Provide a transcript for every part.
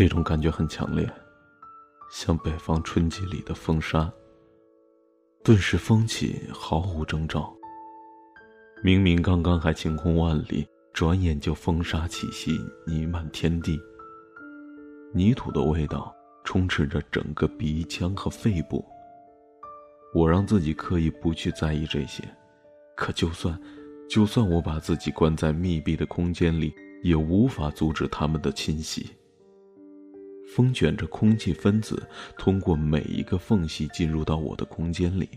这种感觉很强烈，像北方春季里的风沙。顿时风起，毫无征兆。明明刚刚还晴空万里，转眼就风沙气息弥漫天地。泥土的味道充斥着整个鼻腔和肺部。我让自己刻意不去在意这些，可就算，就算我把自己关在密闭的空间里，也无法阻止他们的侵袭。风卷着空气分子，通过每一个缝隙进入到我的空间里，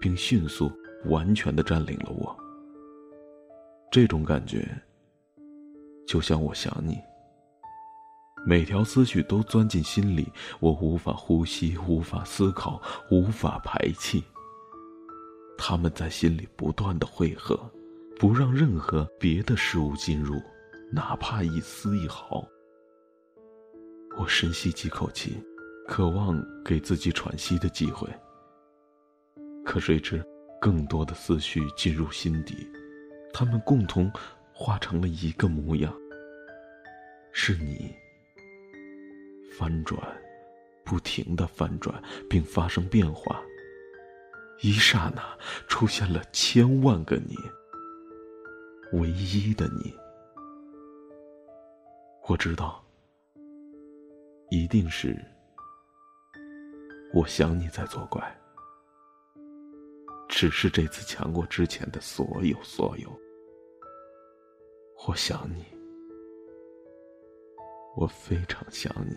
并迅速、完全的占领了我。这种感觉，就像我想你。每条思绪都钻进心里，我无法呼吸，无法思考，无法排气。他们在心里不断的汇合，不让任何别的事物进入，哪怕一丝一毫。我深吸几口气，渴望给自己喘息的机会。可谁知，更多的思绪进入心底，他们共同化成了一个模样。是你。翻转，不停的翻转，并发生变化。一刹那，出现了千万个你，唯一的你。我知道，一定是我想你在作怪。只是这次强过之前的所有所有。我想你，我非常想你。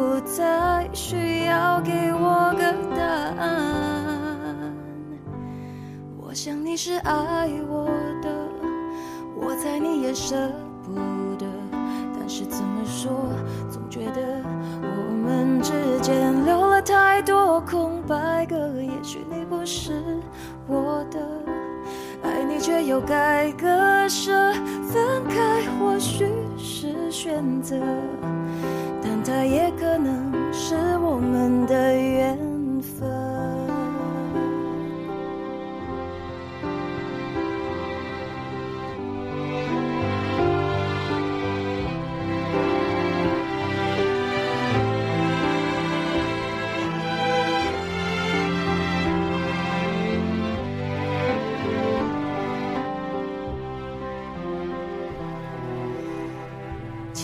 不再需要给我个答案。我想你是爱我的，我猜你也舍不得。但是怎么说，总觉得我们之间留了太多空白格。也许你不是我的，爱你却又该割舍。分开或许是选择。